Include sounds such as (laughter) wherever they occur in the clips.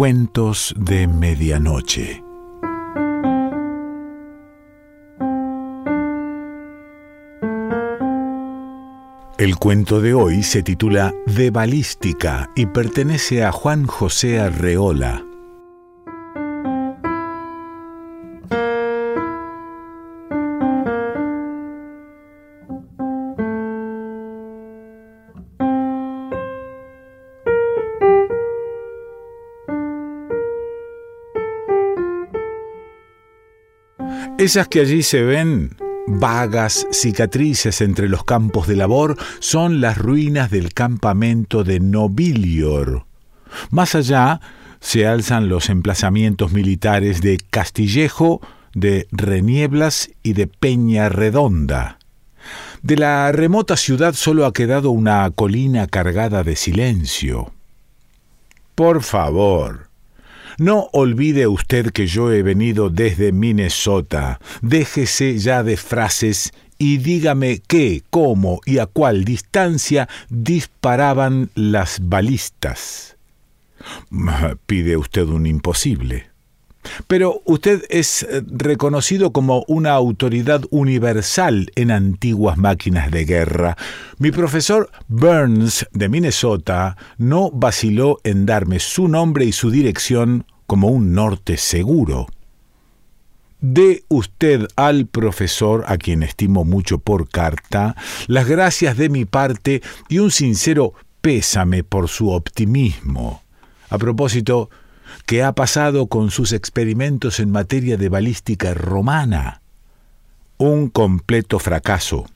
Cuentos de Medianoche. El cuento de hoy se titula De Balística y pertenece a Juan José Arreola. Esas que allí se ven, vagas cicatrices entre los campos de labor, son las ruinas del campamento de Nobilior. Más allá se alzan los emplazamientos militares de Castillejo, de Renieblas y de Peña Redonda. De la remota ciudad solo ha quedado una colina cargada de silencio. Por favor, no olvide usted que yo he venido desde Minnesota. Déjese ya de frases y dígame qué, cómo y a cuál distancia disparaban las balistas. (laughs) Pide usted un imposible. Pero usted es eh, reconocido como una autoridad universal en antiguas máquinas de guerra. Mi profesor Burns de Minnesota no vaciló en darme su nombre y su dirección como un norte seguro. Dé usted al profesor, a quien estimo mucho por carta, las gracias de mi parte y un sincero pésame por su optimismo. A propósito, ¿qué ha pasado con sus experimentos en materia de balística romana? Un completo fracaso.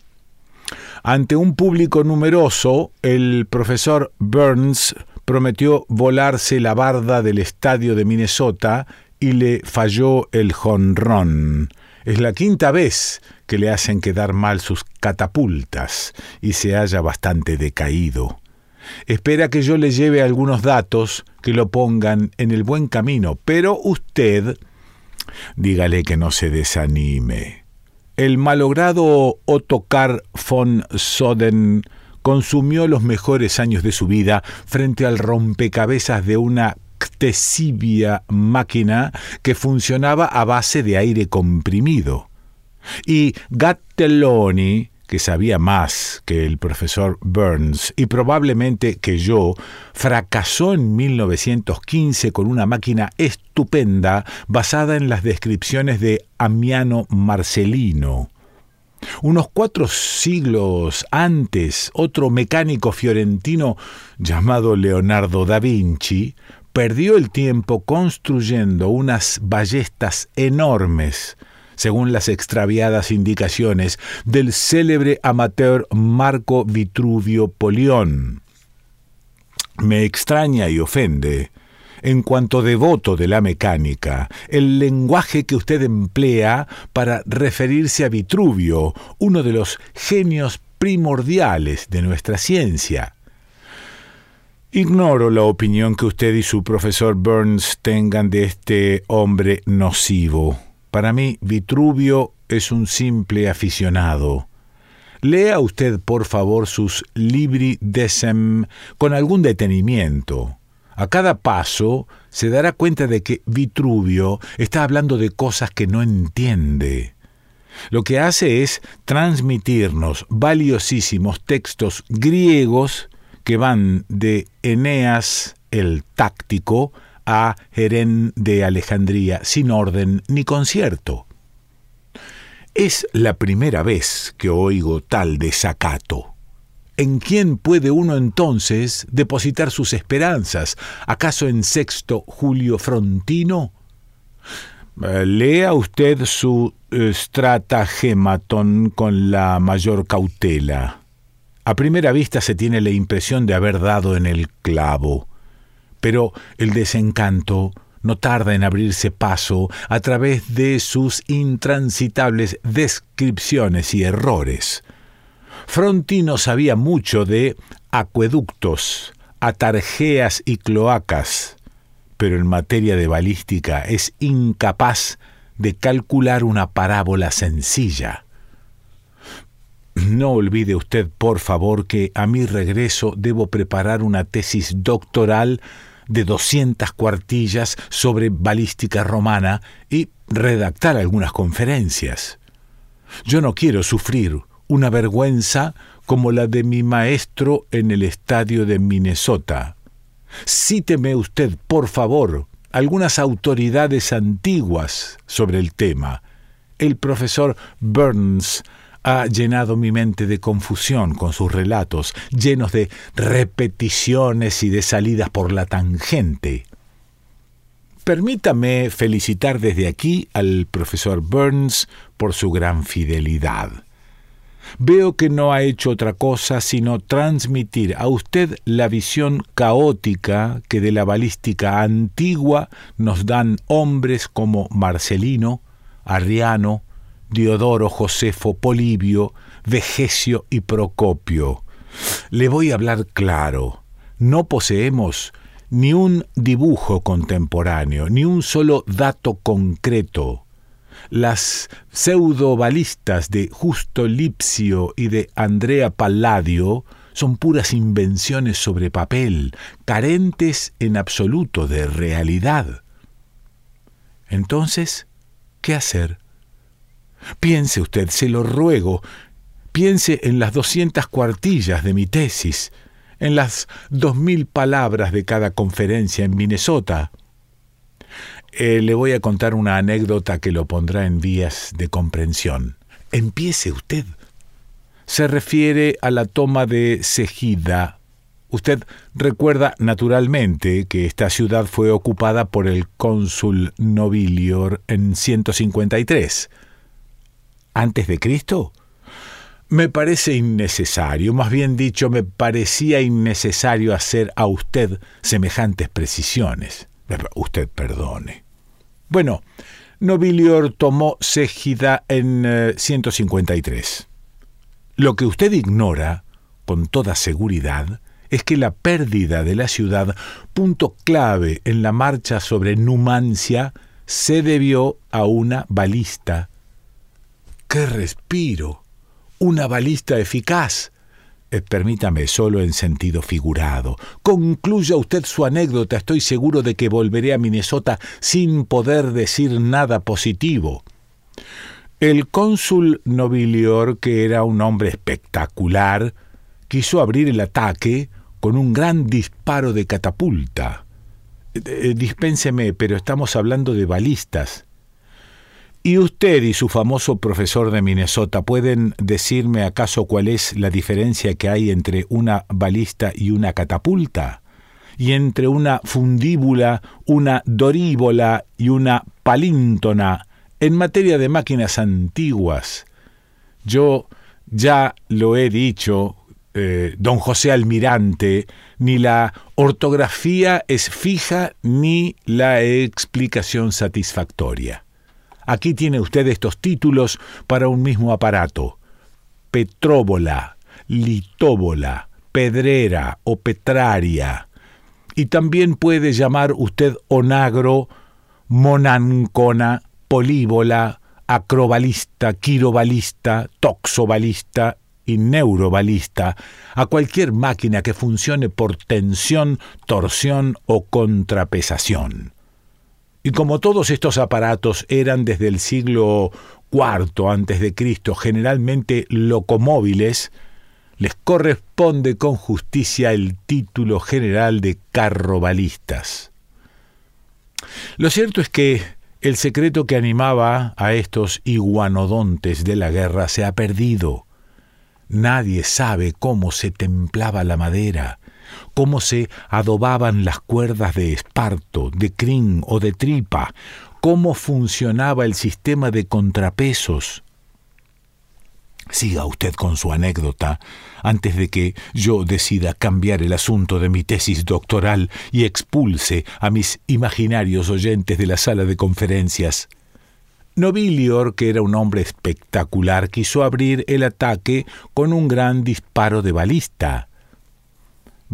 Ante un público numeroso, el profesor Burns prometió volarse la barda del estadio de Minnesota y le falló el jonrón. Es la quinta vez que le hacen quedar mal sus catapultas y se halla bastante decaído. Espera que yo le lleve algunos datos que lo pongan en el buen camino, pero usted dígale que no se desanime. El malogrado Ottokar von Soden consumió los mejores años de su vida frente al rompecabezas de una ctesibia máquina que funcionaba a base de aire comprimido. Y Gattelloni, que sabía más que el profesor Burns y probablemente que yo, fracasó en 1915 con una máquina estupenda basada en las descripciones de Amiano Marcelino. Unos cuatro siglos antes, otro mecánico fiorentino llamado Leonardo da Vinci perdió el tiempo construyendo unas ballestas enormes, según las extraviadas indicaciones del célebre amateur Marco Vitruvio Polión. Me extraña y ofende en cuanto devoto de la mecánica, el lenguaje que usted emplea para referirse a Vitruvio, uno de los genios primordiales de nuestra ciencia. Ignoro la opinión que usted y su profesor Burns tengan de este hombre nocivo. Para mí, Vitruvio es un simple aficionado. Lea usted, por favor, sus libri decem con algún detenimiento. A cada paso se dará cuenta de que Vitruvio está hablando de cosas que no entiende. Lo que hace es transmitirnos valiosísimos textos griegos que van de Eneas el táctico a Jerén de Alejandría sin orden ni concierto. Es la primera vez que oigo tal desacato. ¿En quién puede uno entonces depositar sus esperanzas? ¿Acaso en Sexto Julio Frontino? Eh, lea usted su Stratagematon con la mayor cautela. A primera vista se tiene la impresión de haber dado en el clavo, pero el desencanto no tarda en abrirse paso a través de sus intransitables descripciones y errores. Frontino sabía mucho de acueductos, atarjeas y cloacas, pero en materia de balística es incapaz de calcular una parábola sencilla. No olvide usted, por favor, que a mi regreso debo preparar una tesis doctoral de 200 cuartillas sobre balística romana y redactar algunas conferencias. Yo no quiero sufrir una vergüenza como la de mi maestro en el estadio de Minnesota. Cíteme usted, por favor, algunas autoridades antiguas sobre el tema. El profesor Burns ha llenado mi mente de confusión con sus relatos, llenos de repeticiones y de salidas por la tangente. Permítame felicitar desde aquí al profesor Burns por su gran fidelidad. Veo que no ha hecho otra cosa sino transmitir a usted la visión caótica que de la balística antigua nos dan hombres como Marcelino, Arriano, Diodoro, Josefo, Polibio, Vegesio y Procopio. Le voy a hablar claro. No poseemos ni un dibujo contemporáneo, ni un solo dato concreto. Las pseudobalistas de Justo Lipsio y de Andrea Palladio son puras invenciones sobre papel, carentes en absoluto de realidad. Entonces, ¿qué hacer? Piense usted, se lo ruego, piense en las doscientas cuartillas de mi tesis, en las dos mil palabras de cada conferencia en Minnesota. Eh, le voy a contar una anécdota que lo pondrá en vías de comprensión. Empiece usted. Se refiere a la toma de Sejida. Usted recuerda naturalmente que esta ciudad fue ocupada por el cónsul Nobilior en 153 antes de Cristo? Me parece innecesario, más bien dicho, me parecía innecesario hacer a usted semejantes precisiones. Usted perdone. Bueno, Nobilior tomó Ségida en 153. Eh, Lo que usted ignora, con toda seguridad, es que la pérdida de la ciudad, punto clave en la marcha sobre Numancia, se debió a una balista ¡Qué respiro! Una balista eficaz. Eh, permítame solo en sentido figurado. Concluya usted su anécdota. Estoy seguro de que volveré a Minnesota sin poder decir nada positivo. El cónsul Nobilior, que era un hombre espectacular, quiso abrir el ataque con un gran disparo de catapulta. Eh, eh, dispénseme, pero estamos hablando de balistas. ¿Y usted y su famoso profesor de Minnesota pueden decirme acaso cuál es la diferencia que hay entre una balista y una catapulta? ¿Y entre una fundíbula, una doríbola y una palíntona en materia de máquinas antiguas? Yo ya lo he dicho, eh, don José Almirante, ni la ortografía es fija ni la explicación satisfactoria. Aquí tiene usted estos títulos para un mismo aparato. Petróbola, litóbola, pedrera o petraria. Y también puede llamar usted onagro, monancona, políbola, acrobalista, quirobalista, toxobalista y neurobalista a cualquier máquina que funcione por tensión, torsión o contrapesación. Y como todos estos aparatos eran desde el siglo IV antes de Cristo generalmente locomóviles, les corresponde con justicia el título general de carrobalistas. Lo cierto es que el secreto que animaba a estos iguanodontes de la guerra se ha perdido. Nadie sabe cómo se templaba la madera, cómo se adobaban las cuerdas de esparto, de crin o de tripa, cómo funcionaba el sistema de contrapesos. Siga usted con su anécdota antes de que yo decida cambiar el asunto de mi tesis doctoral y expulse a mis imaginarios oyentes de la sala de conferencias. Nobilior, que era un hombre espectacular, quiso abrir el ataque con un gran disparo de balista.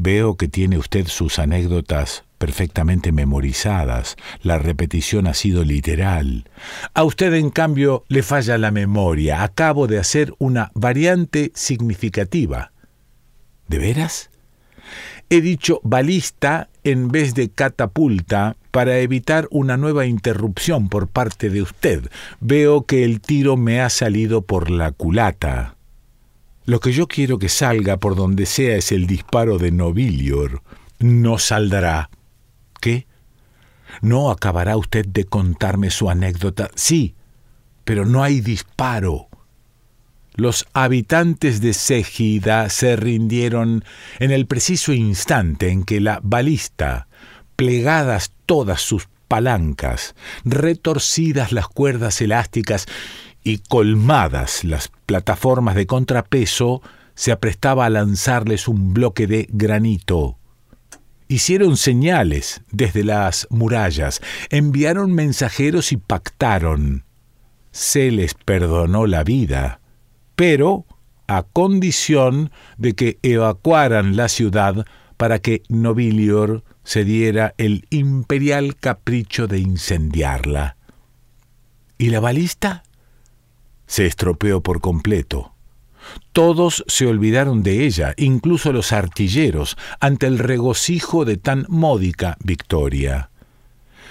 Veo que tiene usted sus anécdotas perfectamente memorizadas, la repetición ha sido literal. A usted, en cambio, le falla la memoria. Acabo de hacer una variante significativa. ¿De veras? He dicho balista en vez de catapulta para evitar una nueva interrupción por parte de usted. Veo que el tiro me ha salido por la culata. Lo que yo quiero que salga por donde sea es el disparo de Nobilior. No saldrá. ¿Qué? ¿No acabará usted de contarme su anécdota? Sí, pero no hay disparo. Los habitantes de Ségida se rindieron en el preciso instante en que la balista, plegadas todas sus palancas, retorcidas las cuerdas elásticas y colmadas las plataformas de contrapeso, se aprestaba a lanzarles un bloque de granito. Hicieron señales desde las murallas, enviaron mensajeros y pactaron. Se les perdonó la vida, pero a condición de que evacuaran la ciudad para que Nobilior se diera el imperial capricho de incendiarla. ¿Y la balista? Se estropeó por completo. Todos se olvidaron de ella, incluso los artilleros, ante el regocijo de tan módica victoria.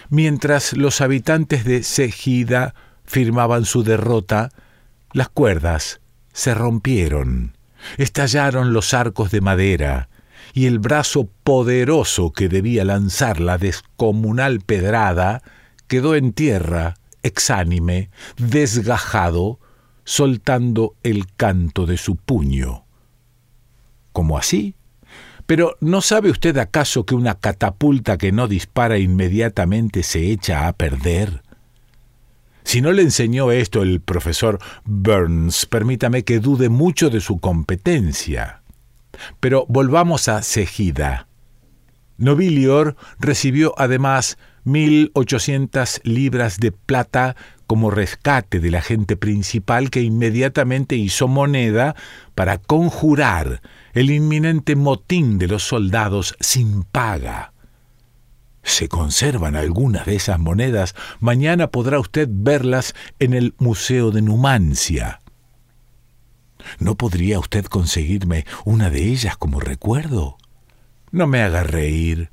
Mientras los habitantes de Segida firmaban su derrota, las cuerdas se rompieron, estallaron los arcos de madera, y el brazo poderoso que debía lanzar la descomunal pedrada quedó en tierra, exánime, desgajado, soltando el canto de su puño. ¿Cómo así? Pero ¿no sabe usted acaso que una catapulta que no dispara inmediatamente se echa a perder? Si no le enseñó esto el profesor Burns, permítame que dude mucho de su competencia. Pero volvamos a Segida. Nobilior recibió además 1.800 libras de plata como rescate del agente principal que inmediatamente hizo moneda para conjurar el inminente motín de los soldados sin paga. Se conservan algunas de esas monedas. Mañana podrá usted verlas en el Museo de Numancia. ¿No podría usted conseguirme una de ellas como recuerdo? No me haga reír.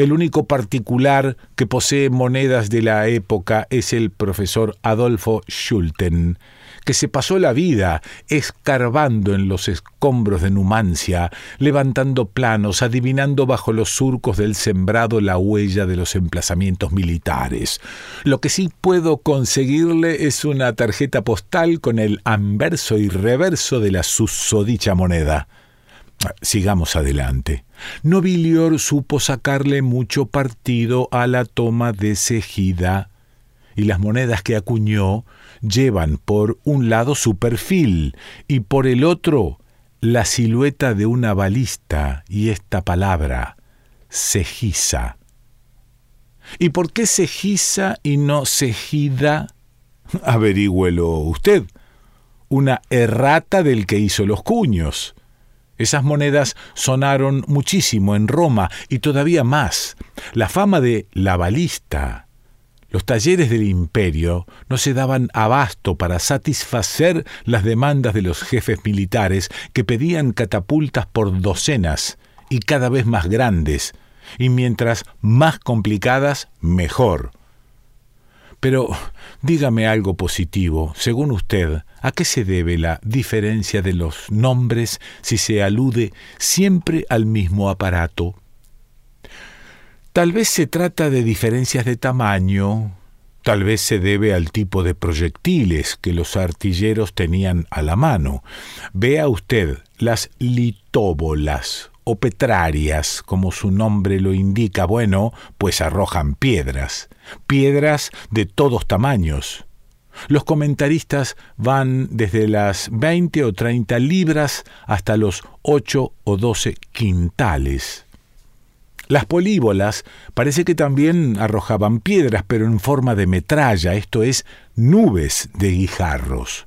El único particular que posee monedas de la época es el profesor Adolfo Schulten, que se pasó la vida escarbando en los escombros de Numancia, levantando planos, adivinando bajo los surcos del sembrado la huella de los emplazamientos militares. Lo que sí puedo conseguirle es una tarjeta postal con el anverso y reverso de la susodicha moneda. Sigamos adelante. Nobilior supo sacarle mucho partido a la toma de Segida, y las monedas que acuñó llevan por un lado su perfil y por el otro la silueta de una balista y esta palabra, Segisa. ¿Y por qué Segisa y no Segida? (laughs) Averígüelo usted. Una errata del que hizo los cuños. Esas monedas sonaron muchísimo en Roma y todavía más. La fama de la balista. Los talleres del imperio no se daban abasto para satisfacer las demandas de los jefes militares que pedían catapultas por docenas y cada vez más grandes, y mientras más complicadas, mejor. Pero dígame algo positivo. Según usted, ¿a qué se debe la diferencia de los nombres si se alude siempre al mismo aparato? Tal vez se trata de diferencias de tamaño, tal vez se debe al tipo de proyectiles que los artilleros tenían a la mano. Vea usted las litóbolas o petrarias, como su nombre lo indica, bueno, pues arrojan piedras piedras de todos tamaños. Los comentaristas van desde las 20 o 30 libras hasta los 8 o 12 quintales. Las políbolas parece que también arrojaban piedras, pero en forma de metralla, esto es, nubes de guijarros.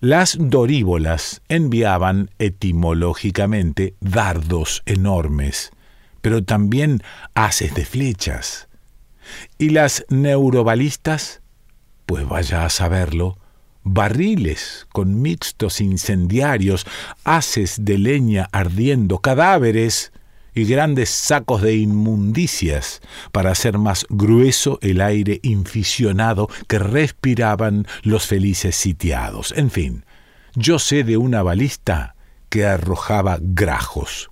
Las doríbolas enviaban etimológicamente dardos enormes, pero también haces de flechas. ¿Y las neurobalistas? Pues vaya a saberlo. Barriles con mixtos incendiarios, haces de leña ardiendo, cadáveres y grandes sacos de inmundicias para hacer más grueso el aire inficionado que respiraban los felices sitiados. En fin, yo sé de una balista que arrojaba grajos.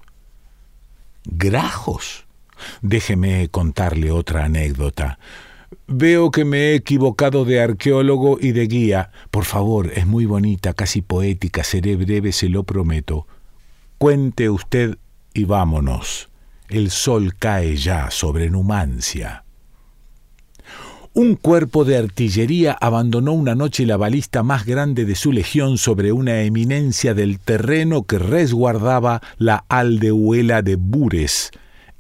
¿Grajos? Déjeme contarle otra anécdota. Veo que me he equivocado de arqueólogo y de guía. Por favor, es muy bonita, casi poética, seré breve, se lo prometo. Cuente usted y vámonos. El sol cae ya sobre Numancia. Un cuerpo de artillería abandonó una noche la balista más grande de su legión sobre una eminencia del terreno que resguardaba la aldehuela de Bures,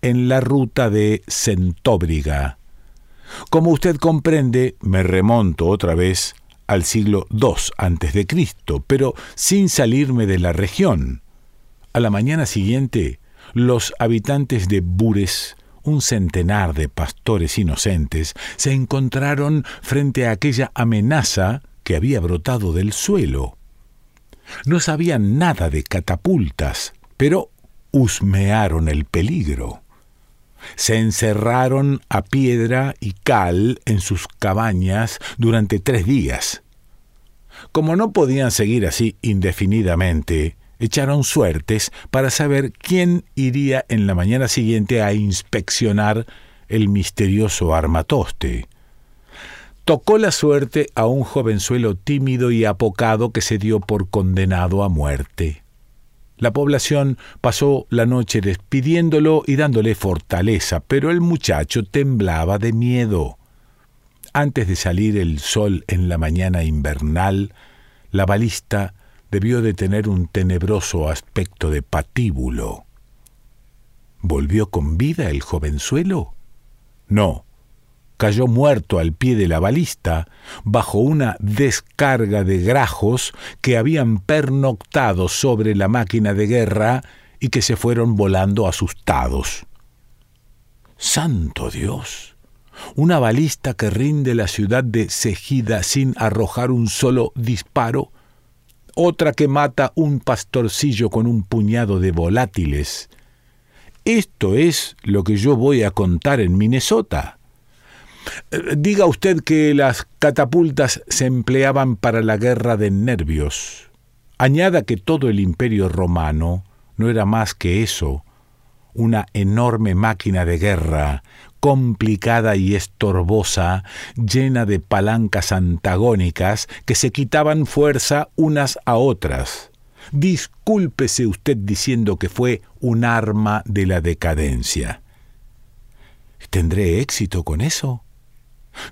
en la ruta de Centóbriga. Como usted comprende, me remonto otra vez al siglo II Cristo, pero sin salirme de la región. A la mañana siguiente, los habitantes de Bures, un centenar de pastores inocentes, se encontraron frente a aquella amenaza que había brotado del suelo. No sabían nada de catapultas, pero husmearon el peligro. Se encerraron a piedra y cal en sus cabañas durante tres días. Como no podían seguir así indefinidamente, echaron suertes para saber quién iría en la mañana siguiente a inspeccionar el misterioso armatoste. Tocó la suerte a un jovenzuelo tímido y apocado que se dio por condenado a muerte. La población pasó la noche despidiéndolo y dándole fortaleza, pero el muchacho temblaba de miedo. Antes de salir el sol en la mañana invernal, la balista debió de tener un tenebroso aspecto de patíbulo. ¿Volvió con vida el jovenzuelo? No, cayó muerto al pie de la balista, bajo una descarga de grajos que habían pernoctado sobre la máquina de guerra y que se fueron volando asustados. ¡Santo Dios! Una balista que rinde la ciudad de Segida sin arrojar un solo disparo otra que mata un pastorcillo con un puñado de volátiles. Esto es lo que yo voy a contar en Minnesota. Eh, diga usted que las catapultas se empleaban para la guerra de nervios. Añada que todo el imperio romano no era más que eso, una enorme máquina de guerra complicada y estorbosa, llena de palancas antagónicas que se quitaban fuerza unas a otras. Discúlpese usted diciendo que fue un arma de la decadencia. ¿Tendré éxito con eso?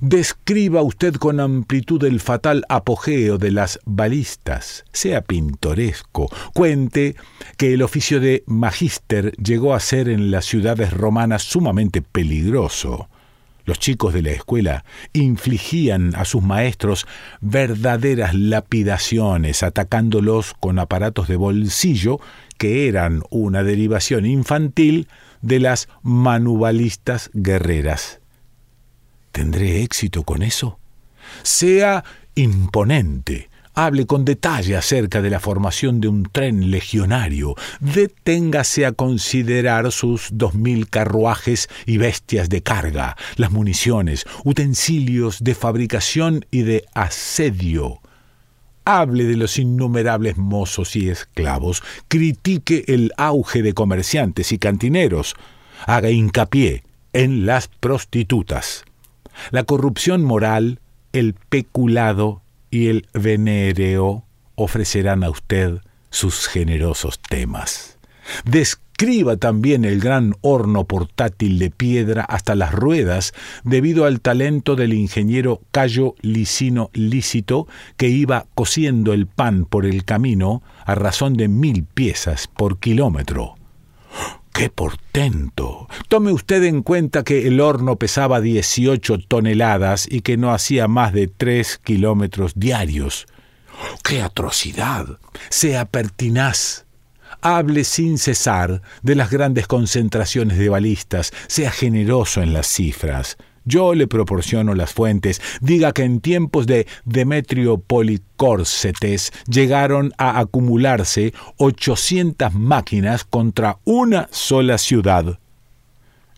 Describa usted con amplitud el fatal apogeo de las balistas, sea pintoresco, cuente que el oficio de magíster llegó a ser en las ciudades romanas sumamente peligroso. Los chicos de la escuela infligían a sus maestros verdaderas lapidaciones, atacándolos con aparatos de bolsillo que eran una derivación infantil de las manubalistas guerreras. ¿Tendré éxito con eso? Sea imponente, hable con detalle acerca de la formación de un tren legionario, deténgase a considerar sus dos mil carruajes y bestias de carga, las municiones, utensilios de fabricación y de asedio. Hable de los innumerables mozos y esclavos, critique el auge de comerciantes y cantineros, haga hincapié en las prostitutas. La corrupción moral, el peculado y el venéreo ofrecerán a usted sus generosos temas. Describa también el gran horno portátil de piedra hasta las ruedas debido al talento del ingeniero Cayo Licino Lícito que iba cociendo el pan por el camino a razón de mil piezas por kilómetro. ¡Qué portento! Tome usted en cuenta que el horno pesaba 18 toneladas y que no hacía más de 3 kilómetros diarios. ¡Qué atrocidad! Sea pertinaz. Hable sin cesar de las grandes concentraciones de balistas, sea generoso en las cifras. Yo le proporciono las fuentes. Diga que en tiempos de Demetrio Policórcetes llegaron a acumularse 800 máquinas contra una sola ciudad.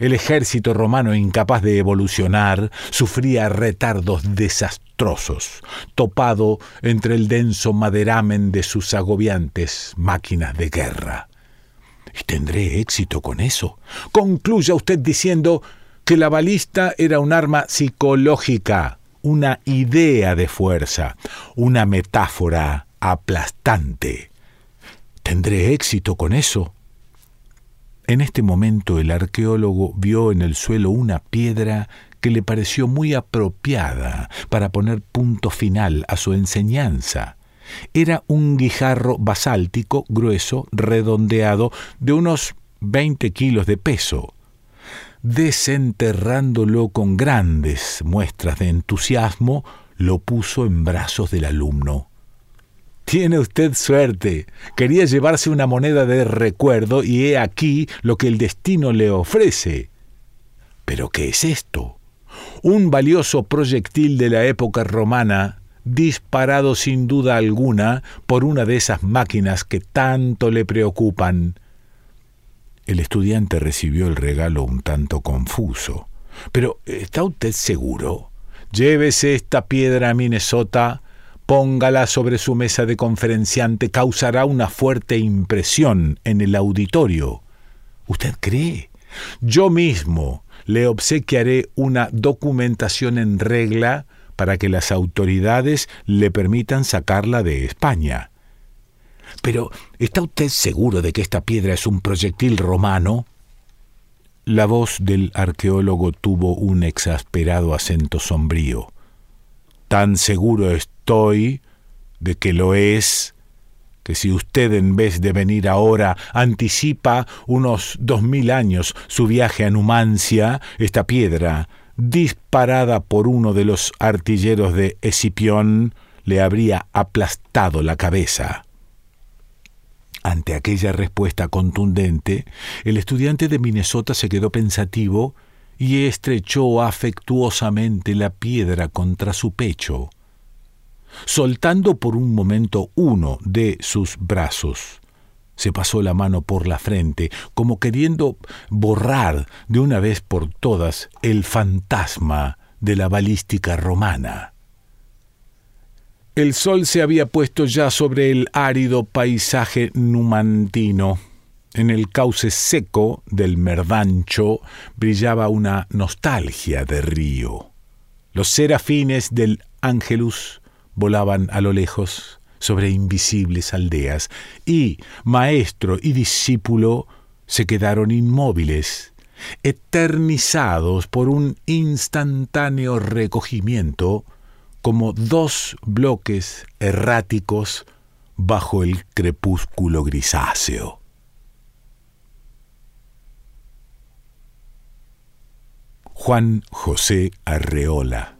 El ejército romano, incapaz de evolucionar, sufría retardos desastrosos, topado entre el denso maderamen de sus agobiantes máquinas de guerra. ¿Y tendré éxito con eso? Concluya usted diciendo que la balista era un arma psicológica, una idea de fuerza, una metáfora aplastante. ¿Tendré éxito con eso? En este momento el arqueólogo vio en el suelo una piedra que le pareció muy apropiada para poner punto final a su enseñanza. Era un guijarro basáltico grueso, redondeado, de unos 20 kilos de peso. Desenterrándolo con grandes muestras de entusiasmo, lo puso en brazos del alumno. Tiene usted suerte. Quería llevarse una moneda de recuerdo y he aquí lo que el destino le ofrece. ¿Pero qué es esto? Un valioso proyectil de la época romana, disparado sin duda alguna por una de esas máquinas que tanto le preocupan. El estudiante recibió el regalo un tanto confuso. Pero, ¿está usted seguro? Llévese esta piedra a Minnesota póngala sobre su mesa de conferenciante, causará una fuerte impresión en el auditorio. ¿Usted cree? Yo mismo le obsequiaré una documentación en regla para que las autoridades le permitan sacarla de España. Pero, ¿está usted seguro de que esta piedra es un proyectil romano? La voz del arqueólogo tuvo un exasperado acento sombrío. Tan seguro estoy de que lo es, que si usted en vez de venir ahora anticipa unos dos mil años su viaje a Numancia, esta piedra, disparada por uno de los artilleros de Escipión, le habría aplastado la cabeza. Ante aquella respuesta contundente, el estudiante de Minnesota se quedó pensativo y estrechó afectuosamente la piedra contra su pecho, soltando por un momento uno de sus brazos. Se pasó la mano por la frente, como queriendo borrar de una vez por todas el fantasma de la balística romana. El sol se había puesto ya sobre el árido paisaje numantino en el cauce seco del Merdancho brillaba una nostalgia de río. Los serafines del Ángelus volaban a lo lejos sobre invisibles aldeas y maestro y discípulo se quedaron inmóviles, eternizados por un instantáneo recogimiento como dos bloques erráticos bajo el crepúsculo grisáceo. Juan José Arreola.